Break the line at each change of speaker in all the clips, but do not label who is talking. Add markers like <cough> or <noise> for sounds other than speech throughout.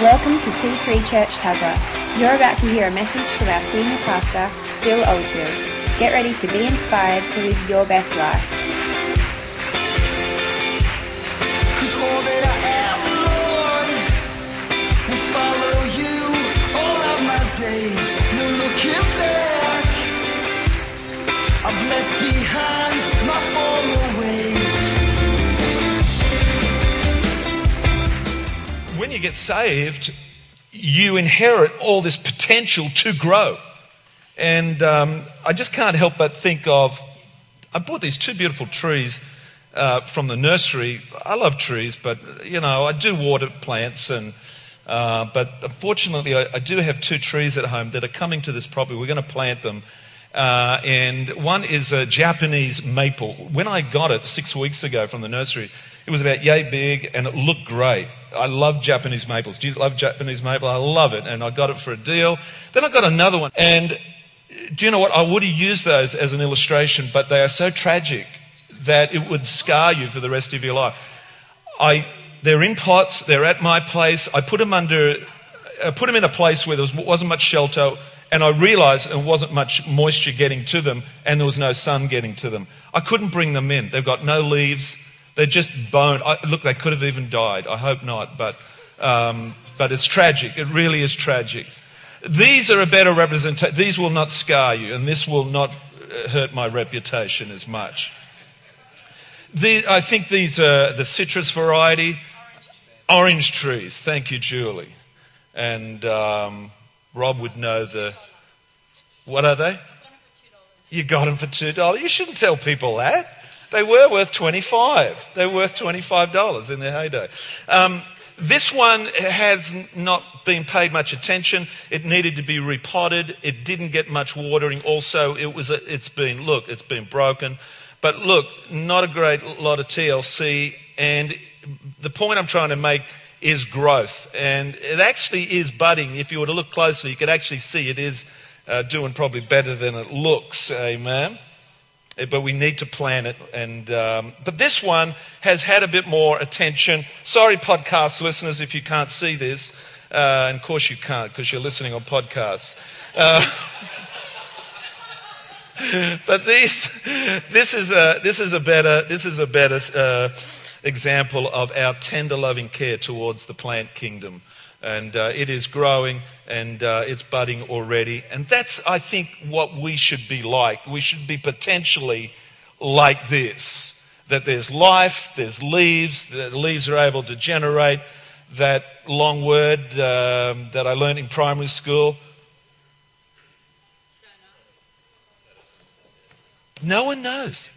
Welcome to C3 Church Tuggerah. You're about to hear a message from our senior pastor, Phil Oldfield. Get ready to be inspired to live your best life.
When you get saved, you inherit all this potential to grow. And um, I just can't help but think of I bought these two beautiful trees uh, from the nursery. I love trees, but you know I do water plants, and uh, but unfortunately I, I do have two trees at home that are coming to this property. We're going to plant them. Uh, and one is a Japanese maple. When I got it six weeks ago from the nursery, it was about yay big and it looked great. I love Japanese maples. Do you love Japanese maple? I love it. And I got it for a deal. Then I got another one. And uh, do you know what? I would have used those as an illustration, but they are so tragic that it would scar you for the rest of your life. I, they're in pots. They're at my place. I put them under, I put them in a place where there was, wasn't much shelter. And I realized there wasn't much moisture getting to them and there was no sun getting to them. I couldn't bring them in. They've got no leaves. They're just boned. I, look, they could have even died. I hope not, but, um, but it's tragic. It really is tragic. These are a better representation. These will not scar you and this will not uh, hurt my reputation as much. The, I think these are the citrus variety. Orange trees. Thank you, Julie. And, um, Rob would know the. What are they? You got them for two dollars. You shouldn't tell people that. They were worth twenty-five. They were worth twenty-five dollars in their heyday. Um, this one has not been paid much attention. It needed to be repotted. It didn't get much watering. Also, it was a, it's been look, it's been broken. But look, not a great lot of TLC. And the point I'm trying to make is growth. And it actually is budding. If you were to look closely, you could actually see it is uh, doing probably better than it looks. Amen. But we need to plan it. And, um, but this one has had a bit more attention. Sorry, podcast listeners, if you can't see this. Uh, and of course you can't because you're listening on podcasts. Uh, <laughs> but these, this is a, this is a better, this is a better, uh, example of our tender loving care towards the plant kingdom. And uh, it is growing and uh, it's budding already. And that's, I think, what we should be like. We should be potentially like this. That there's life, there's leaves, the leaves are able to generate that long word um, that I learned in primary school. No one knows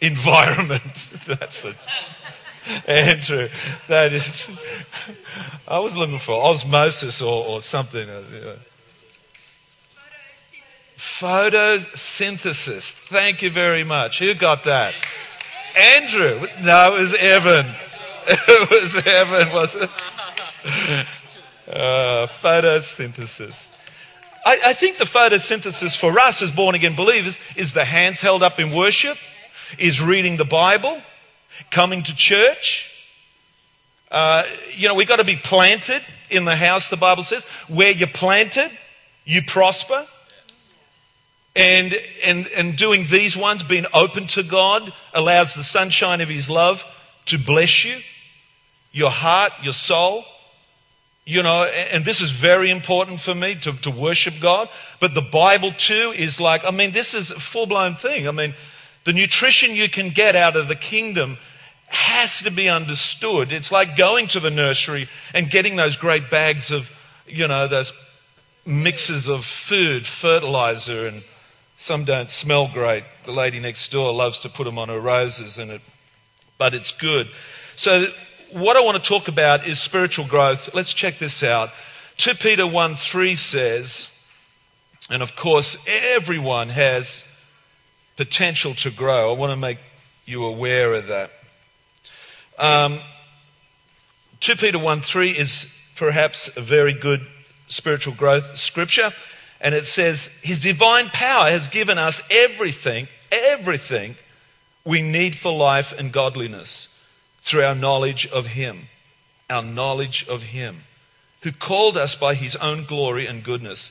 environment. <laughs> That's it. <laughs> Andrew, that is. I was looking for osmosis or, or something. uh. Photosynthesis. Thank you very much. Who got that? Andrew. No, it was Evan. <laughs> It was Evan, was it? <laughs> Uh, photosynthesis. I, I think the photosynthesis for us as born again believers is the hands held up in worship is reading the Bible, coming to church. Uh, you know, we've got to be planted in the house, the Bible says. Where you're planted, you prosper. And, and, and doing these ones, being open to God, allows the sunshine of His love to bless you, your heart, your soul. You know, and this is very important for me to, to worship God. But the Bible too is like, I mean, this is a full blown thing. I mean, the nutrition you can get out of the kingdom has to be understood. It's like going to the nursery and getting those great bags of, you know, those mixes of food, fertilizer, and some don't smell great. The lady next door loves to put them on her roses, and it, but it's good. So, what I want to talk about is spiritual growth. Let's check this out. 2 Peter 1 3 says, and of course, everyone has potential to grow. I want to make you aware of that. Um, 2 Peter 1 3 is perhaps a very good spiritual growth scripture. And it says, His divine power has given us everything, everything we need for life and godliness through our knowledge of Him. our knowledge of Him, who called us by His own glory and goodness.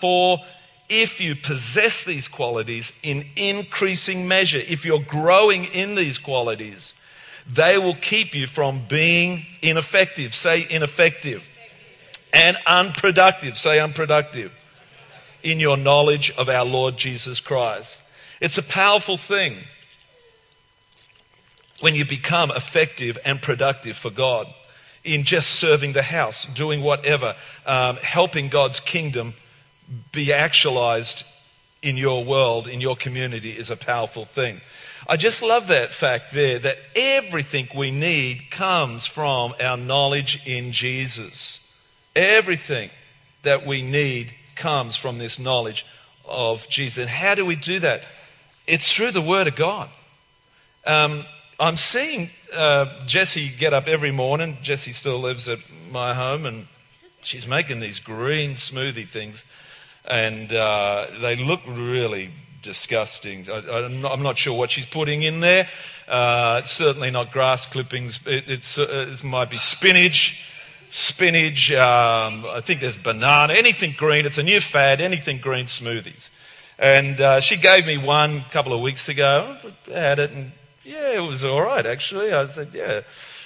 For if you possess these qualities in increasing measure, if you're growing in these qualities, they will keep you from being ineffective. Say ineffective. And unproductive. Say unproductive. In your knowledge of our Lord Jesus Christ. It's a powerful thing when you become effective and productive for God in just serving the house, doing whatever, um, helping God's kingdom be actualized in your world, in your community is a powerful thing. I just love that fact there that everything we need comes from our knowledge in Jesus. Everything that we need comes from this knowledge of Jesus. And how do we do that? It's through the Word of God. Um, I'm seeing uh, get up every morning. Jessie still lives at my home, and she's making these green smoothie things, and uh, they look really disgusting. I, am not, sure what she's putting in there. Uh, it's certainly not grass clippings. It, uh, it might be spinach, spinach. Um, I think there's banana, anything green. It's a new fad. Anything green smoothies. And uh, she gave me one a couple of weeks ago. I had it, and yeah, it was all right actually. I said, yeah.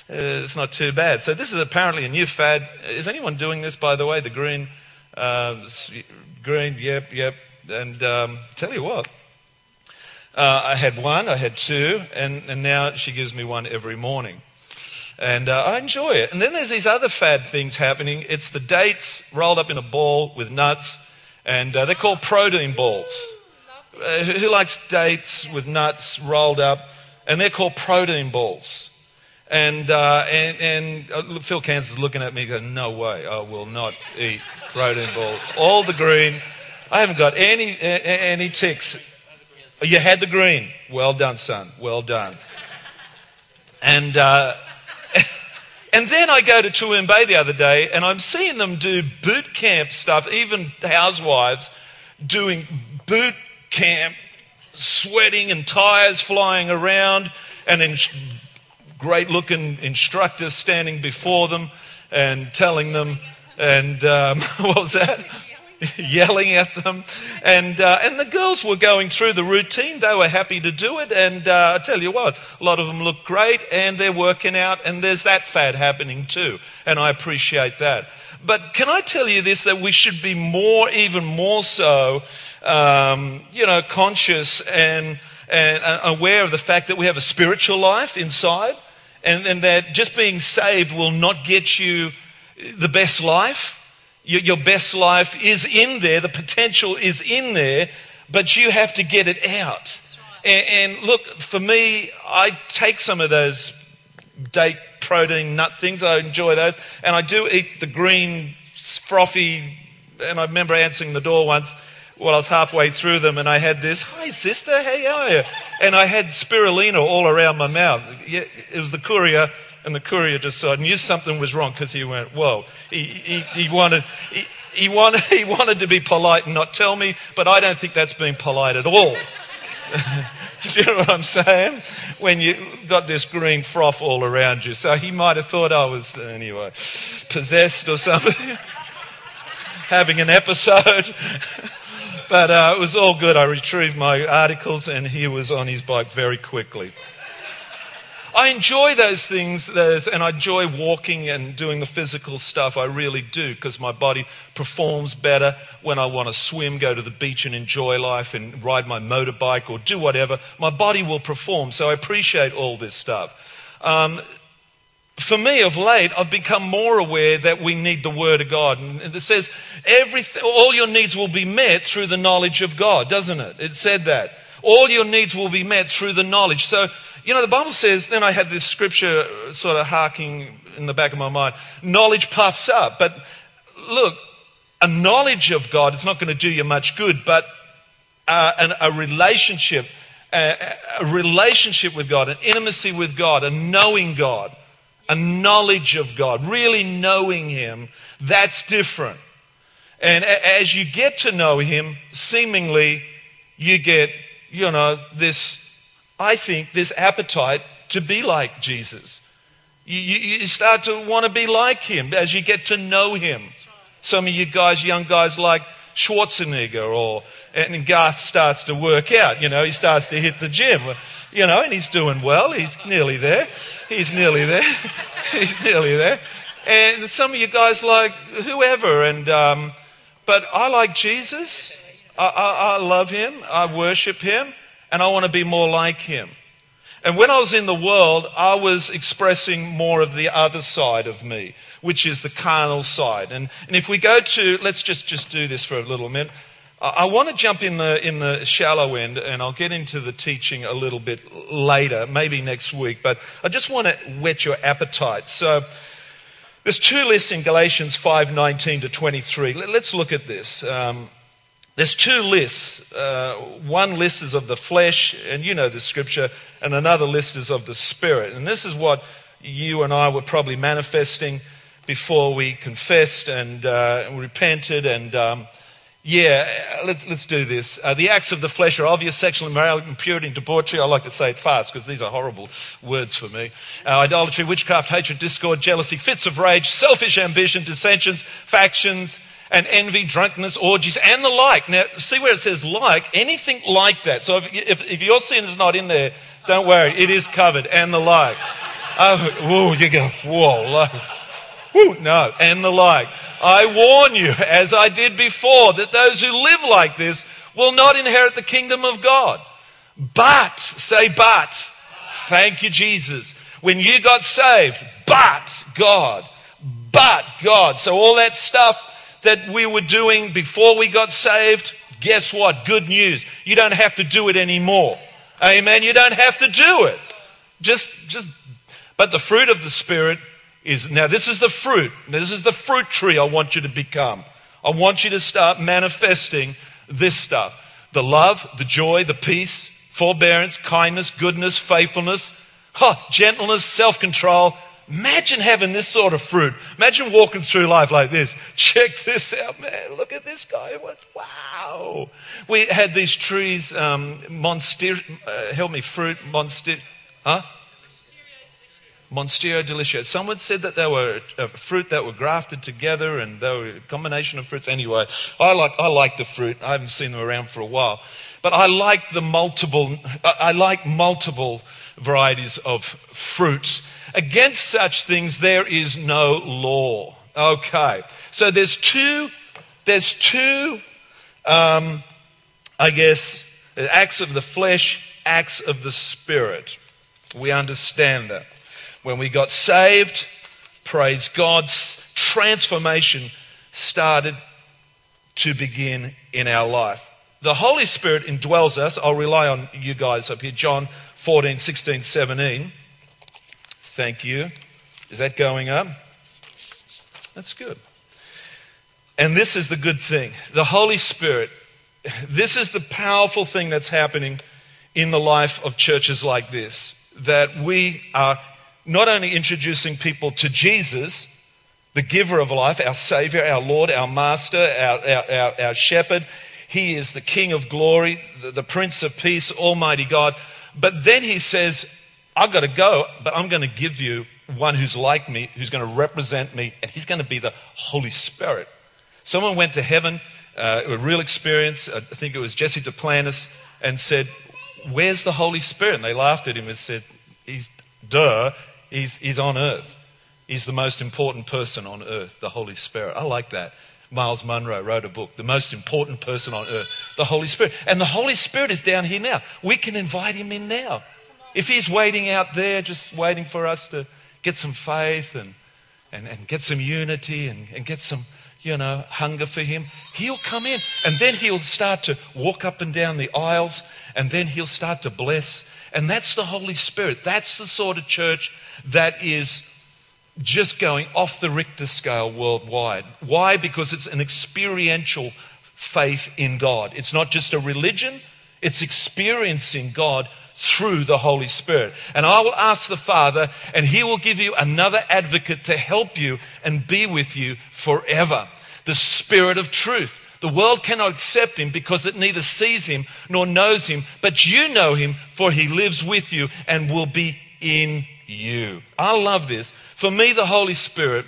Uh, it's not too bad. So this is apparently a new fad. Is anyone doing this, by the way? The green, uh, green, yep, yep. And um, tell you what, uh, I had one, I had two, and, and now she gives me one every morning. And uh, I enjoy it. And then there's these other fad things happening. It's the dates rolled up in a ball with nuts, and uh, they're called protein balls. Uh, who likes dates with nuts rolled up? And they're called protein balls. And, uh, and, and uh, Phil Kansas is looking at me going, no way, I will not eat protein balls. All the green, I haven't got any, any ticks. You had the green. Well done, son. Well done. And, uh, <laughs> and then I go to Toowoomba the other day and I'm seeing them do boot camp stuff, even housewives doing boot camp, sweating and tires flying around and then great looking instructors standing before them and telling them, and um, <laughs> what was that? <laughs> yelling at them. And, uh, and the girls were going through the routine. They were happy to do it. And uh, I tell you what, a lot of them look great and they're working out and there's that fad happening too. And I appreciate that. But can I tell you this, that we should be more, even more so, um, you know, conscious and, and uh, aware of the fact that we have a spiritual life inside and, and that just being saved will not get you the best life your, your best life is in there. The potential is in there, but you have to get it out. And, and, look, for me, I take some of those date protein nut things. I enjoy those. And I do eat the green, frothy, and I remember answering the door once while I was halfway through them and I had this, hi sister, how are you? And I had spirulina all around my mouth. It was the courier and the courier decided, knew something was wrong because he went, whoa. He, he, he wanted, he, he, wanted, <laughs> he wanted to be polite and not tell me, but I don't think that's being polite at all. Do <laughs> you know what I'm saying? When you got this green froth all around you. So he might have thought I was, anyway, possessed or something. <laughs> Having an episode. But uh, it was all good. I retrieved my articles and he was on his bike very quickly. I enjoy those things, those, and I enjoy walking and doing the physical stuff. I really do, because my body performs better when I want to swim, go to the beach and enjoy life and ride my motorbike or do whatever. My body will perform, so I appreciate all this stuff. Um, for me, of late, I've become more aware that we need the Word of God. And it says, all your needs will be met through the knowledge of God, doesn't it? It said that. All your needs will be met through the knowledge. So You know, the Bible says, then I had this scripture sort of harking in the back of my mind knowledge puffs up. But look, a knowledge of God is not going to do you much good, but uh, an, a relationship, a, a relationship with God, an intimacy with God, a knowing God, a knowledge of God, really knowing Him, that's different. And a- as you get to know Him, seemingly you get, you know, this, I think, this appetite to be like Jesus. You, you, you start to want to be like Him as you get to know Him. Some of you guys, young guys like Schwarzenegger or, and Garth starts to work out, you know, he starts to hit the gym, you know, and he's doing well. He's nearly there. He's nearly there. <laughs> he's nearly there. And some of you guys like whoever and, um, but I like Jesus. I, I, I love him. I worship him and I want to be more like him. And when I was in the world, I was expressing more of the other side of me, which is the carnal side. And, and if we go to, let's just, just do this for a little minute. I, I want to jump in the, in the shallow end and I'll get into the teaching a little bit later, maybe next week, but I just want to whet your appetite. So, there's two lists in Galatians 5:19 to 23. Let's look at this. Um, there's two lists. Uh, one list is of the flesh, and you know the scripture, and another list is of the spirit. And this is what you and I were probably manifesting before we confessed and uh, repented and. Um, yeah, let's, let's do this. Uh, the acts of the flesh are obvious sexual immorality, impurity, and debauchery. I like to say it fast because these are horrible words for me. Uh, idolatry, witchcraft, hatred, discord, jealousy, fits of rage, selfish ambition, dissensions, factions, and envy, drunkenness, orgies, and the like. Now, see where it says like? Anything like that. So if, if, if your sin is not in there, don't worry. It is covered. And the like. Oh, whoa, you go, whoa, like, whoo, no, and the like. I warn you, as I did before, that those who live like this will not inherit the kingdom of God. But, say but. Thank you, Jesus. When you got saved, but God. But God. So all that stuff that we were doing before we got saved, guess what? Good news. You don't have to do it anymore. Amen. You don't have to do it. Just, just, but the fruit of the Spirit is, now this is the fruit. This is the fruit tree I want you to become. I want you to start manifesting this stuff. The love, the joy, the peace, forbearance, kindness, goodness, faithfulness, huh, gentleness, self-control. Imagine having this sort of fruit. Imagine walking through life like this. Check this out, man. Look at this guy. Wow. We had these trees, um, monster, uh, help me, fruit, monster, huh? Monstera delicious. Someone said that they were a fruit that were grafted together and they were a combination of fruits. Anyway, I like, I like the fruit. I haven't seen them around for a while. But I like the multiple, I like multiple varieties of fruit. Against such things there is no law. Okay. So there's two, there's two, um, I guess, acts of the flesh, acts of the spirit. We understand that. When we got saved, praise God, transformation started to begin in our life. The Holy Spirit indwells us. I'll rely on you guys up here. John 14, 16, 17. Thank you. Is that going up? That's good. And this is the good thing. The Holy Spirit, this is the powerful thing that's happening in the life of churches like this. That we are not only introducing people to Jesus, the giver of life, our Savior, our Lord, our Master, our, our, our, our Shepherd. He is the King of glory, the, the Prince of Peace, Almighty God. But then he says, I've got to go, but I'm going to give you one who's like me, who's going to represent me, and he's going to be the Holy Spirit. Someone went to heaven, uh, a real experience, I think it was Jesse Duplantis, and said, Where's the Holy Spirit? And they laughed at him and said, He's, duh, he's, he's on earth. He's the most important person on earth, the Holy Spirit. I like that. Myles Munroe wrote a book, The Most Important Person on Earth, the Holy Spirit. And the Holy Spirit is down here now. We can invite him in now. If he's waiting out there, just waiting for us to get some faith and, and, and get some unity and, and get some you know, hunger for Him, He'll come in. And then He'll start to walk up and down the aisles, and then He'll start to bless. And that's the Holy Spirit. That's the sort of church that is just going off the Richter scale worldwide. Why? Because it's an experiential faith in God. It's not just a religion, it's experiencing God through the Holy Spirit. And I will ask the Father, and He will give you another advocate to help you and be with you forever. The Spirit of truth. The world cannot accept him because it neither sees him nor knows him, but you know him, for he lives with you and will be in you. I love this. For me, the Holy Spirit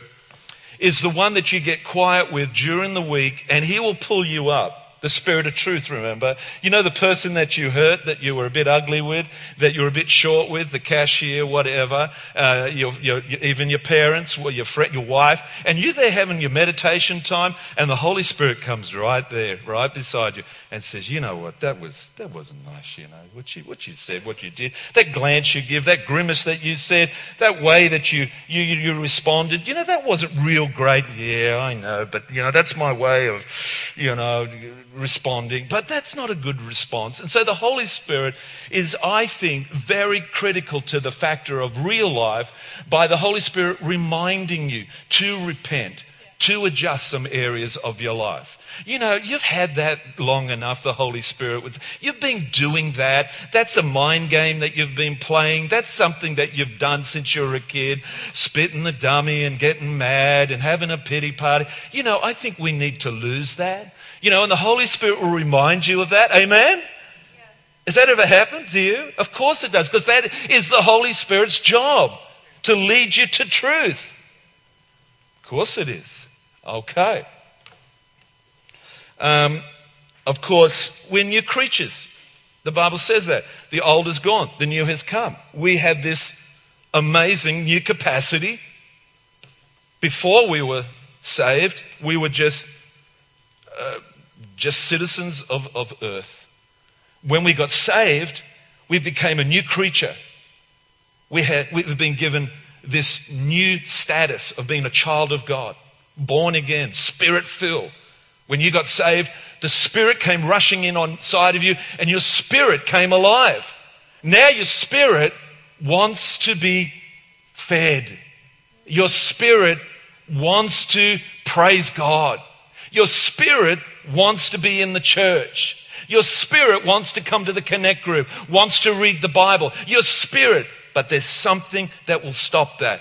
is the one that you get quiet with during the week, and he will pull you up the spirit of truth, remember. You know the person that you hurt, that you were a bit ugly with, that you were a bit short with, the cashier, whatever, uh, your, your, even your parents, your friend, your wife, and you're there having your meditation time, and the Holy Spirit comes right there, right beside you, and says, you know what, that was, that wasn't nice, you know, what you, what you said, what you did, that glance you give, that grimace that you said, that way that you, you, you responded, you know, that wasn't real great. Yeah, I know, but, you know, that's my way of, you know, responding, but that's not a good response. And so the Holy Spirit is, I think, very critical to the factor of real life by the Holy Spirit reminding you to repent, to adjust some areas of your life. You know, you've had that long enough, the Holy Spirit. Was, you've been doing that. That's a mind game that you've been playing. That's something that you've done since you were a kid. Spitting the dummy and getting mad and having a pity party. You know, I think we need to lose that. You know, and the Holy Spirit will remind you of that. Amen? Has that ever happened to you? Of course it does, because that is the Holy Spirit's job to lead you to truth. Of course it is. Okay. Um, of course, we're new creatures. The Bible says that. The old is gone, the new has come. We have this amazing new capacity. Before we were saved, we were just, uh, just citizens of, of earth. When we got saved, we became a new creature. We had, we've been given this new status of being a child of God, born again, spirit filled. When you got saved, the Spirit came rushing in on side of you and your spirit came alive. Now your spirit wants to be fed. Your spirit wants to praise God. Your spirit wants to be in the church. Your spirit wants to come to the connect group, wants to read the Bible. Your spirit, but there's something that will stop that.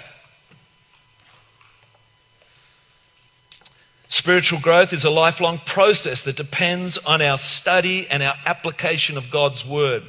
Spiritual growth is a lifelong process that depends on our study and our application of God's Word.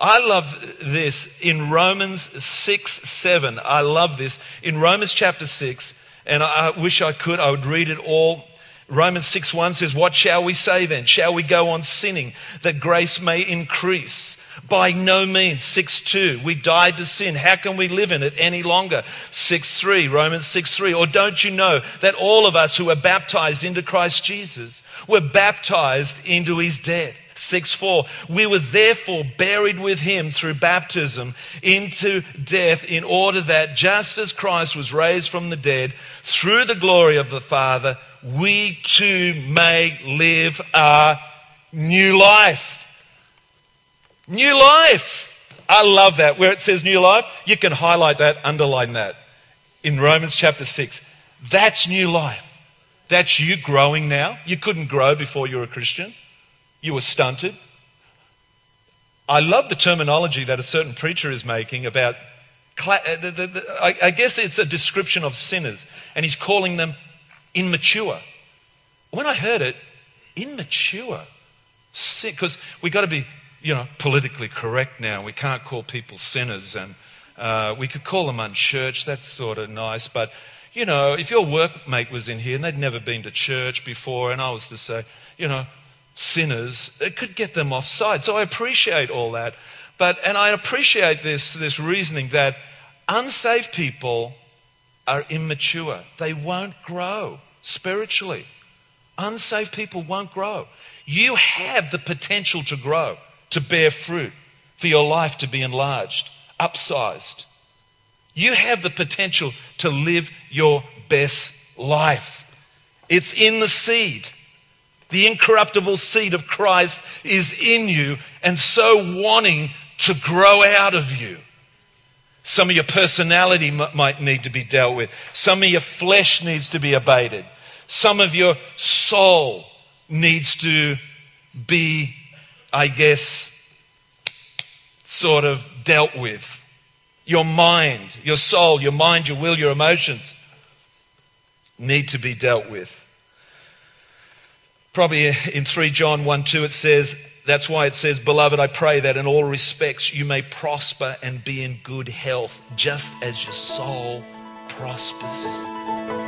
I love this in Romans 6, 7. I love this. In Romans chapter 6, and I wish I could, I would read it all. Romans 6, 1 says, What shall we say then? Shall we go on sinning that grace may increase? By no means. 6 2. We died to sin. How can we live in it any longer? 6 3. Romans 6 3. Or don't you know that all of us who were baptized into Christ Jesus were baptized into his death? 6 4. We were therefore buried with him through baptism into death in order that just as Christ was raised from the dead through the glory of the Father, we too may live a new life. New life. I love that. Where it says new life, you can highlight that, underline that. In Romans chapter 6. That's new life. That's you growing now. You couldn't grow before you were a Christian. You were stunted. I love the terminology that a certain preacher is making about, uh, I guess it's a description of sinners, and he's calling them immature. When I heard it, immature, because we've got to be you know, politically correct now. We can't call people sinners, and uh, we could call them unchurched. That's sort of nice. But, you know, if your workmate was in here and they'd never been to church before, and I was to say, you know, sinners, it could get them offside. So I appreciate all that. But, and I appreciate this, this reasoning that unsaved people are immature. They won't grow spiritually. Unsaved people won't grow. You have the potential to grow to bear fruit, for your life to be enlarged, upsized. You have the potential to live your best life. It's in the seed. The incorruptible seed of Christ is in you and so wanting to grow out of you. Some of your personality m- might need to be dealt with. Some of your flesh needs to be abated. Some of your soul needs to be, I guess, sort of dealt with. Your mind, your soul, your mind, your will, your emotions need to be dealt with. Probably in 3 John 1 2 it says, that's why it says, Beloved, I pray that in all respects you may prosper and be in good health, just as your soul prospers.